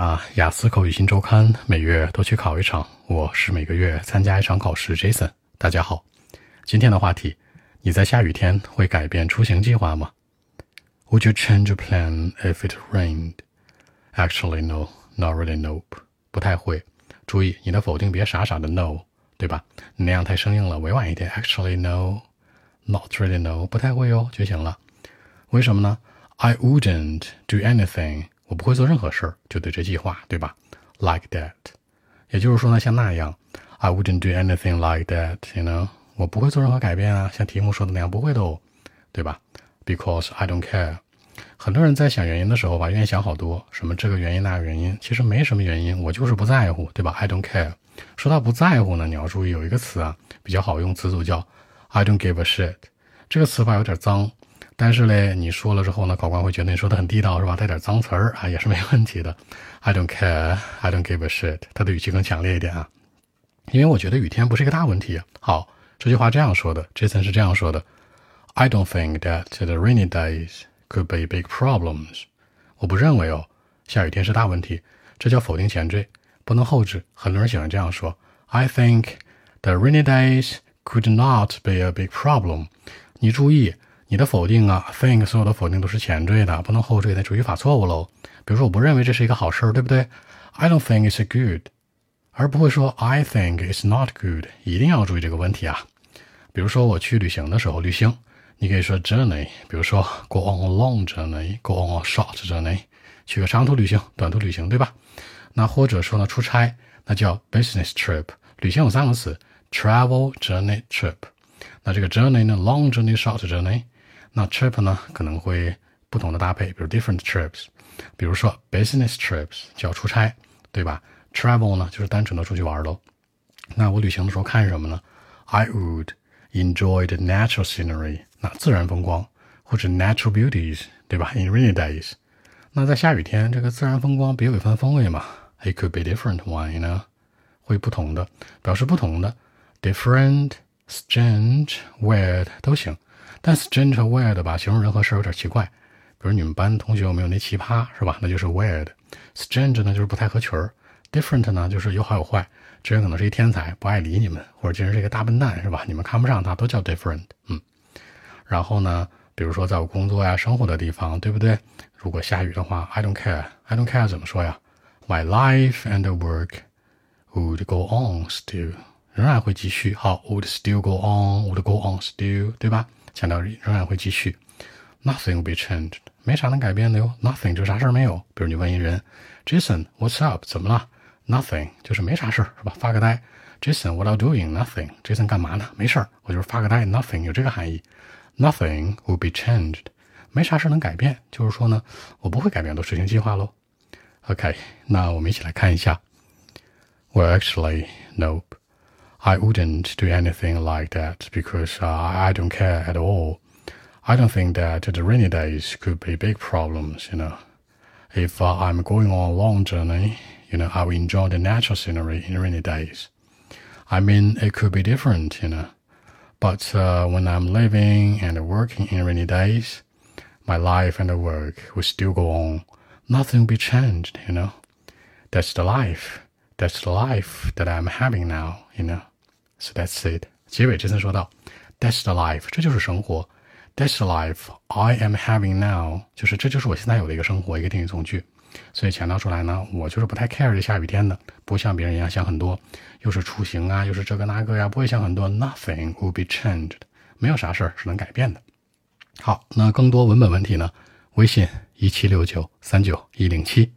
啊，雅思口语新周刊每月都去考一场，我是每个月参加一场考试。Jason，大家好，今天的话题，你在下雨天会改变出行计划吗？Would you change your plan if it rained? Actually, no, not really. Nope，不太会。注意你的否定别傻傻的 no，对吧？你那样太生硬了，委婉一点。Actually, no, not really. No，不太会哦就行了。为什么呢？I wouldn't do anything. 我不会做任何事儿，就对这计划，对吧？Like that，也就是说呢，像那样，I wouldn't do anything like that，you know，我不会做任何改变啊，像题目说的那样，不会的哦，对吧？Because I don't care。很多人在想原因的时候吧，愿意想好多，什么这个原因那个原因，其实没什么原因，我就是不在乎，对吧？I don't care。说到不在乎呢，你要注意有一个词啊，比较好用，词组叫 I don't give a shit。这个词吧有点脏。但是嘞，你说了之后呢，考官会觉得你说的很地道，是吧？带点脏词儿啊，也是没问题的。I don't care, I don't give a shit。他的语气更强烈一点啊，因为我觉得雨天不是一个大问题。好，这句话这样说的，Jason 是这样说的：I don't think that the rainy days could be big problems。我不认为哦，下雨天是大问题。这叫否定前缀，不能后置。很多人喜欢这样说：I think the rainy days could not be a big problem。你注意。你的否定啊，think 所有的否定都是前缀的，不能后缀，的，主语法错误喽。比如说，我不认为这是一个好事儿，对不对？I don't think it's good，而不会说 I think it's not good。一定要注意这个问题啊。比如说我去旅行的时候，旅行你可以说 journey，比如说 go on a long journey，go on a short journey，去个长途旅行、短途旅行，对吧？那或者说呢，出差那叫 business trip。旅行有三个词：travel、journey、trip。那这个 journey 呢，long journey、short journey。那 trip 呢可能会不同的搭配，比如 different trips，比如说 business trips 叫出差，对吧？travel 呢就是单纯的出去玩喽。那我旅行的时候看什么呢？I would enjoy the natural scenery，那自然风光或者 natural beauties，对吧？In rainy days，那在下雨天，这个自然风光别有一番风味嘛。It could be different one，you know，会不同的，表示不同的，different、strange、weird 都行。但 strange 和 weird 吧，形容人和事有点奇怪。比如你们班同学有没有那奇葩，是吧？那就是 weird。strange 呢就是不太合群儿。different 呢就是有好有坏。这人可能是一天才，不爱理你们，或者这人是一个大笨蛋，是吧？你们看不上他，都叫 different。嗯。然后呢，比如说在我工作呀、生活的地方，对不对？如果下雨的话，I don't care。I don't care 怎么说呀？My life and work would go on still，仍然会继续。好，would still go on，would go on still，对吧？强调仍然会继续，Nothing will be changed，没啥能改变的哟。Nothing 就啥事儿没有。比如你问一人，Jason，What's up？怎么了？Nothing 就是没啥事儿，是吧？发个呆。Jason，What are doing？Nothing。Jason 干嘛呢？没事儿，我就是发个呆。Nothing 有这个含义。Nothing will be changed，没啥事能改变，就是说呢，我不会改变我的执行计划喽。OK，那我们一起来看一下。Well, actually, nope. I wouldn't do anything like that because uh, I don't care at all. I don't think that the rainy days could be big problems, you know. If uh, I'm going on a long journey, you know, I will enjoy the natural scenery in rainy days. I mean, it could be different, you know. But uh, when I'm living and working in rainy days, my life and the work will still go on. Nothing will be changed, you know. That's the life. That's the life that I'm having now, you know. So that's it。结尾这次说到，That's the life，这就是生活。That's the life I am having now，就是这就是我现在有的一个生活，一个定语从句。所以强调出来呢，我就是不太 care 这下雨天的，不像别人一样想很多，又是出行啊，又是这个那个呀，不会想很多。Nothing will be changed，没有啥事儿是能改变的。好，那更多文本问题呢？微信一七六九三九一零七。